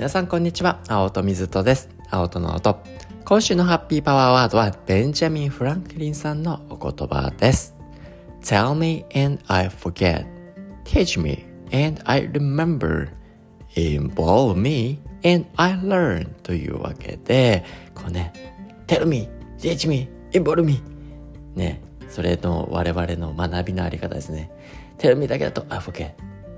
皆さんこんにちは。青戸水戸です。青戸の音。今週のハッピーパワーワードはベンジャミン・フランクリンさんのお言葉です。Tell me and I forget. Teach me and I remember. Involve me and I learn というわけで、こうね、Tell me, teach me, involve me. ね、それの我々の学びのあり方ですね。Tell me だけだと I forget.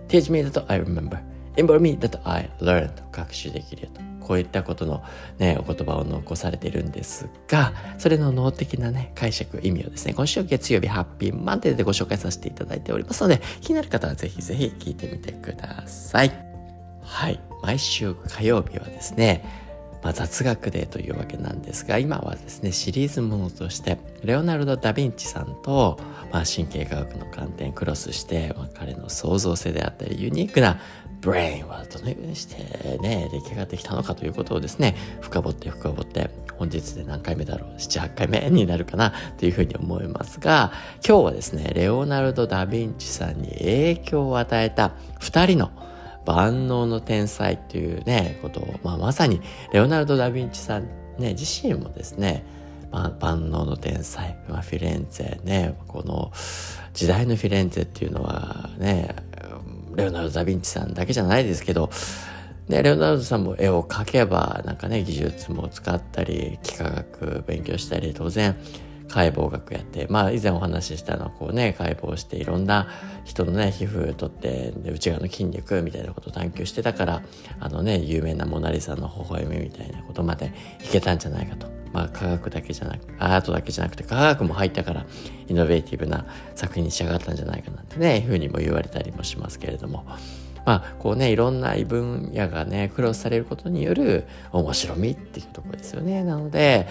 Teach me だと I remember. Involve me だと I learn と学習できるよと。こういったことのね、お言葉を残されているんですが、それの脳的なね、解釈、意味をですね、今週月曜日ハッピーマンデーでご紹介させていただいておりますので、気になる方はぜひぜひ聞いてみてください。はい。毎週火曜日はですね、まあ、雑学デーというわけなんですが今はですねシリーズものとしてレオナルド・ダ・ヴィンチさんと、まあ、神経科学の観点クロスして、まあ、彼の創造性であったりユニークなブレインはどのようにしてね出来上がってきたのかということをですね深掘って深掘って本日で何回目だろう78回目になるかなというふうに思いますが今日はですねレオナルド・ダ・ヴィンチさんに影響を与えた2人の万能の天才っていうね、ことを、まあ、まさにレオナルド・ダ・ヴィンチさんね、自身もですね、万能の天才、まあ、フィレンツェね、この時代のフィレンツェっていうのはね、レオナルド・ダ・ヴィンチさんだけじゃないですけど、ね、レオナルドさんも絵を描けば、なんかね、技術も使ったり、幾何学勉強したり、当然、解剖学やって、まあ以前お話ししたのはこうね、解剖していろんな人のね、皮膚取って、内側の筋肉みたいなことを探求してたから、あのね、有名なモナリザの微笑みみたいなことまでいけたんじゃないかと。まあ科学だけじゃなく、アートだけじゃなくて科学も入ったから、イノベーティブな作品に仕上がったんじゃないかなんてね、いうふうにも言われたりもしますけれども。まあ、こうね、いろんな異分野がね、クロスされることによる面白みっていうところですよね。なので、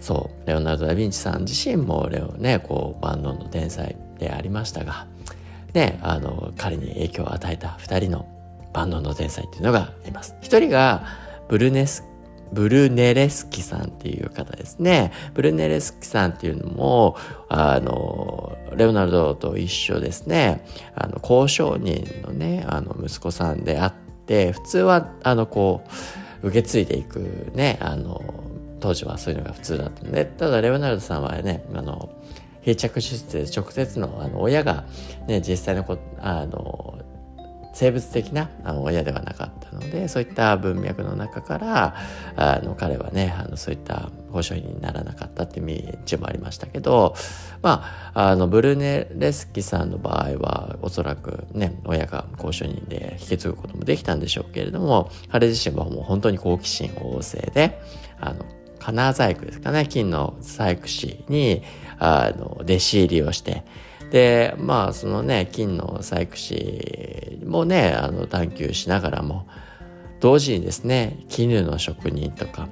そう、レオナルド・ダ・ヴィンチさん自身もレオね、こう、万能の天才でありましたが、ね、あの、彼に影響を与えた二人の万能の天才っていうのがいます。一人が、ブルネス、ブルネレスキさんっていう方ですね。ブルネレスキさんっていうのも、あの、レオナルドと一緒ですね。あの、交渉人のね、あの、息子さんであって、普通は、あの、こう、受け継いでいくね、あの、当時はそういうのが普通だったんで、ただレオナルドさんはね、あの、閉着手術で直接のあの親がね、実際のこあの、生物的なあの親ではなかったので、そういった文脈の中から、あの彼はね、あのそういった保証にならなかったっていう道もありましたけど、まあ、あのブルネレスキさんの場合はおそらくね、親が交渉人で引き継ぐこともできたんでしょうけれども、彼自身はもう本当に好奇心旺盛で、あの、金細工ですかね、金の細工師に、あの、弟子入りをして、で、まあ、そのね、金の細工師もね、あの、探求しながらも、同時にですね、絹の職人とか、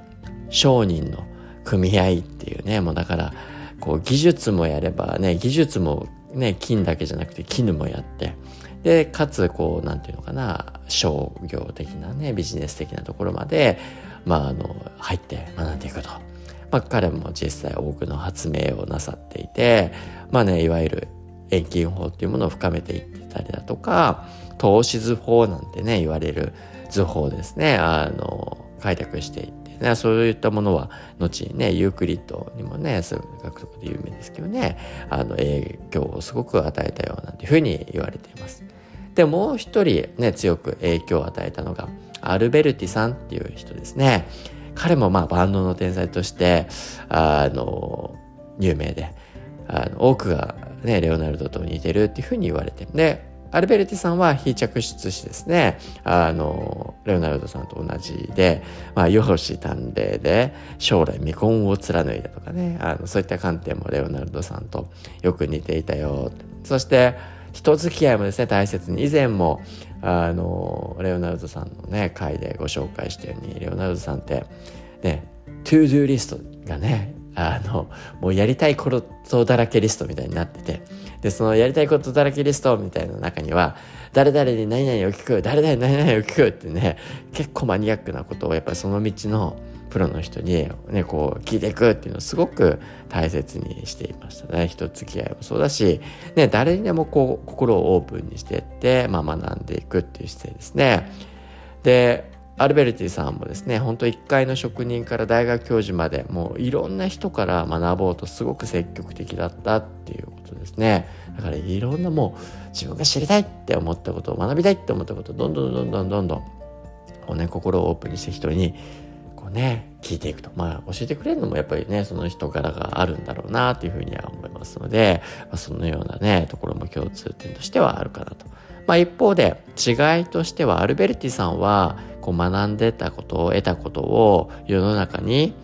商人の組合っていうね、もうだから、こう、技術もやればね、技術もね、金だけじゃなくて絹もやって、で、かつ、こう、なんていうのかな、商業的なね、ビジネス的なところまで、まあ、あの、入って学んでいくと。まあ、彼も実際多くの発明をなさっていて、まあね、いわゆる遠近法っていうものを深めていってたりだとか、投資図法なんてね、言われる図法ですね、あの、開拓していって、ね、そういったものは、後にね、ユークリッドにもね、数学とかで有名ですけどね、あの、影響をすごく与えたようなんていうふうに言われています。で、もう一人ね、強く影響を与えたのが、アルベルティさんっていう人ですね。彼もまあ万能の天才として、あの、有名で、あの多くがね、レオナルドと似てるっていうふうに言われて。で、アルベルティさんは非着出子ですね。あの、レオナルドさんと同じで、まあ、容姿端麗で、将来未婚を貫いたとかね、あの、そういった観点もレオナルドさんとよく似ていたよ。そして、人付き合いもですね、大切に。以前も、あの、レオナルドさんのね、回でご紹介したように、レオナルドさんって、ね、 to do list がね、あの、もうやりたいことだらけリストみたいになってて、で、そのやりたいことだらけリストみたいな中には、誰々に何々を聞く、誰々に何々を聞くってね、結構マニアックなことをやっぱりその道のプロの人にね、こう聞いていくっていうのをすごく大切にしていましたね。人付き合いもそうだし、ね、誰にでもこう心をオープンにしていって、まあ学んでいくっていう姿勢ですね。で、アルベルティさんもですね本当1階の職人から大学教授までもういろんな人から学ぼうとすごく積極的だったっていうことですねだからいろんなもう自分が知りたいって思ったことを学びたいって思ったことをどんどんどんどんどんどんこうね心をオープンにして人にこうね聞いていくとまあ教えてくれるのもやっぱりねその人柄があるんだろうなというふうには思いますので、まあ、そのようなねところも共通点としてはあるかなと。まあ、一方で違いとしてはアルベルティさんはこう学んでたことを得たことを世の中に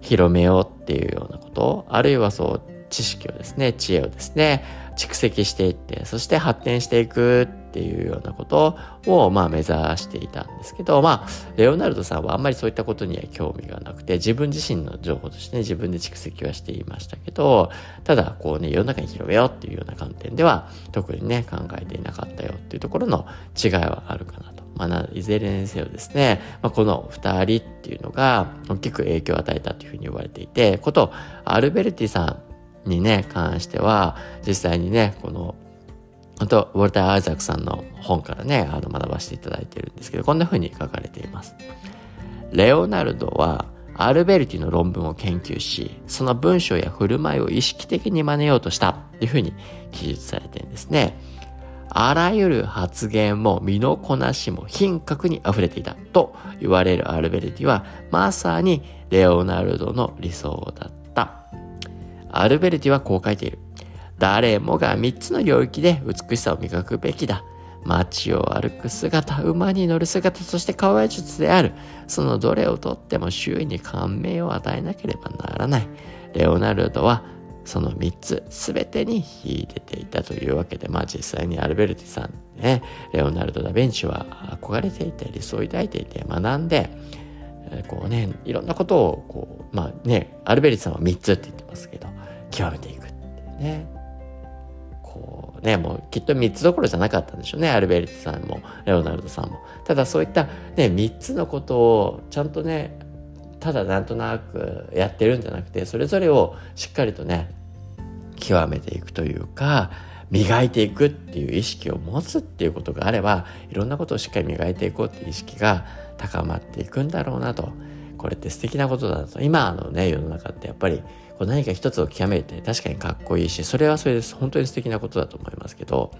広めようっていうようなことあるいはそう知識をですね知恵をですね蓄積していってそして発展していくっていうようなことを、まあ、目指していたんですけど、まあ、レオナルドさんはあんまりそういったことには興味がなくて、自分自身の情報としてね、自分で蓄積はしていましたけど、ただ、こうね、世の中に広めようっていうような観点では、特にね、考えていなかったよっていうところの違いはあるかなと。まあ、いずれにせよですね、まあ、この二人っていうのが大きく影響を与えたというふうに言われていて、こと、アルベルティさんにね、関しては、実際にね、この本当ウォルター・アイザックさんの本からね、あの学ばせていただいてるんですけど、こんな風に書かれています。レオナルドはアルベルティの論文を研究し、その文章や振る舞いを意識的に真似ようとしたっていう風に記述されてるんですね。あらゆる発言も身のこなしも品格に溢れていたと言われるアルベルティはまさにレオナルドの理想だった。アルベルティはこう書いている。誰もが3つの領域で美しさを磨くべきだ。街を歩く姿、馬に乗る姿、そして可愛術である。そのどれをとっても周囲に感銘を与えなければならない。レオナルドはその3つ全てに秀でていたというわけで、まあ実際にアルベルティさんね、レオナルド・ダ・ヴィンチは憧れていて、理想を抱いていて、学んで、こうね、いろんなことを、こう、まあね、アルベルティさんは3つって言ってますけど、極めていくっていうね。こうね、もうきっと3つどころじゃなかったんでしょうね。アルベルトさんも、レオナルドさんも。ただそういったね、3つのことをちゃんとね、ただなんとなくやってるんじゃなくて、それぞれをしっかりとね、極めていくというか、磨いていくっていう意識を持つっていうことがあれば、いろんなことをしっかり磨いていこうっていう意識が高まっていくんだろうなと。これって素敵なことだと。今のね、世の中ってやっぱりこう何か一つを極めて確かにかっこいいし、それはそれです。本当に素敵なことだと思いますけど、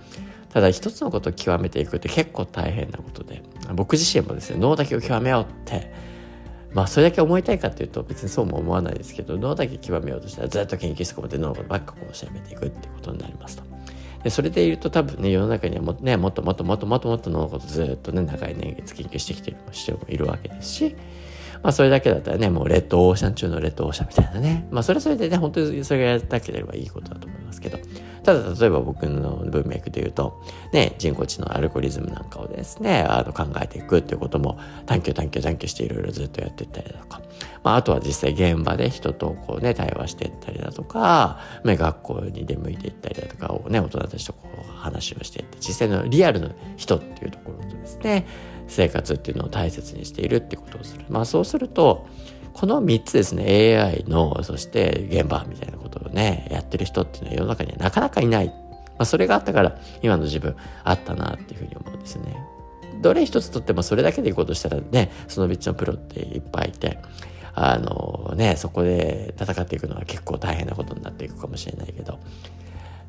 ただ一つのことを極めていくって結構大変なことで、僕自身もですね、脳だけを極めようって、まあそれだけ思いたいかっていうと別にそうも思わないですけど、脳だけ極めようとしたらずっと研究室こもって脳のことばっかこう調べていくっていうことになりますと。でそれで言うと多分ね世の中にはも,、ね、もっともっともっともっともっと脳のことずっとね長い年月研究してきてる人もいるわけですしまあそれだけだったらね、もうレッドオーシャン中のレッドオーシャンみたいなね。まあそれはそれでね、本当にそれがやったければいいことだと思いますけど。ただ例えば僕の文脈で言うと、ね、人工知能アルゴリズムなんかをですね、あの考えていくっていうことも探求探求探求していろいろずっとやっていったりだとか。まああとは実際現場で人とこうね、対話していったりだとか、ね、学校に出向いていったりだとかをね、大人たちとこう話をしていって、実際のリアルの人っていうところとですね、生活っていうのを大切にしているってことをする。まあそうすると、この3つですね、AI の、そして現場みたいなことをね、やってる人っていうのは世の中にはなかなかいない。まあそれがあったから、今の自分あったなっていうふうに思うんですね。どれ一つとってもそれだけでいこうとしたらね、その道のプロっていっぱいいて、あのね、そこで戦っていくのは結構大変なことになっていくかもしれないけど、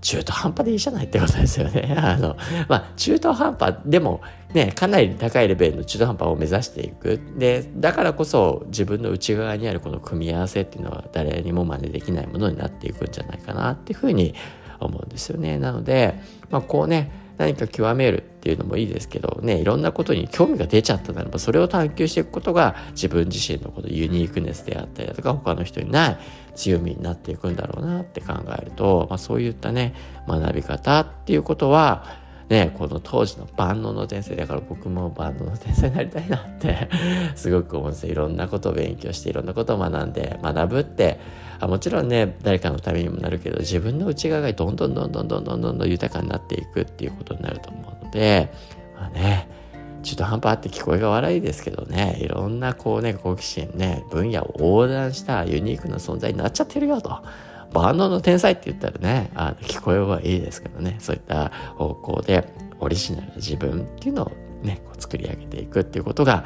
中途半端でいいじゃないってことですよね。あの、まあ、中途半端でもね、かなり高いレベルの中途半端を目指していく。で、だからこそ自分の内側にあるこの組み合わせっていうのは誰にも真似できないものになっていくんじゃないかなっていうふうに思うんですよね。なので、まあ、こうね、何か極めるっていうのもいいですけどねいろんなことに興味が出ちゃったならばそれを探求していくことが自分自身のこのユニークネスであったりだとか他の人にない強みになっていくんだろうなって考えると、まあ、そういったね学び方っていうことはね、この当時の万能の天才だから僕も万能の天才になりたいなってすごく思うんですよ。いろんなことを勉強していろんなことを学んで学ぶってあもちろんね誰かのためにもなるけど自分の内側がどんどんどんどんどんどんどん豊かになっていくっていうことになると思うのでまあね中途半端って聞こえが悪いですけどねいろんなこうね好奇心ね分野を横断したユニークな存在になっちゃってるよと。万能の天才って言ったらね、あ聞こえはいいですけどね、そういった方向でオリジナルな自分っていうのをね、こう作り上げていくっていうことが、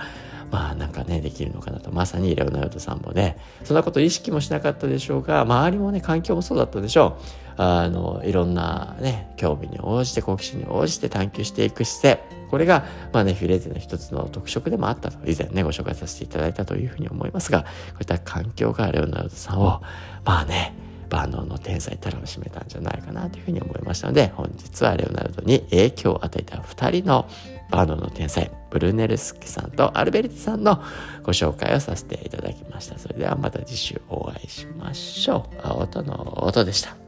まあなんかねできるのかなと。まさにレオナルドさんもねそんなこと意識もしなかったでしょうが周りもね環境もそうだったでしょう。あのいろんなね興味に応じて好奇心に応じて探求していく姿勢。これが、まあね、フィレーゼの一つの特色でもあったと、以前ね、ご紹介させていただいたというふうに思いますが、こういった環境がレオナルドさんを、まあね、万能の天才たらを占めたんじゃないかなというふうに思いましたので、本日はレオナルドに影響を与えた2人のバーノの天才、ブルネルスキさんとアルベルテさんのご紹介をさせていただきました。それではまた次週お会いしましょう。青との音でした。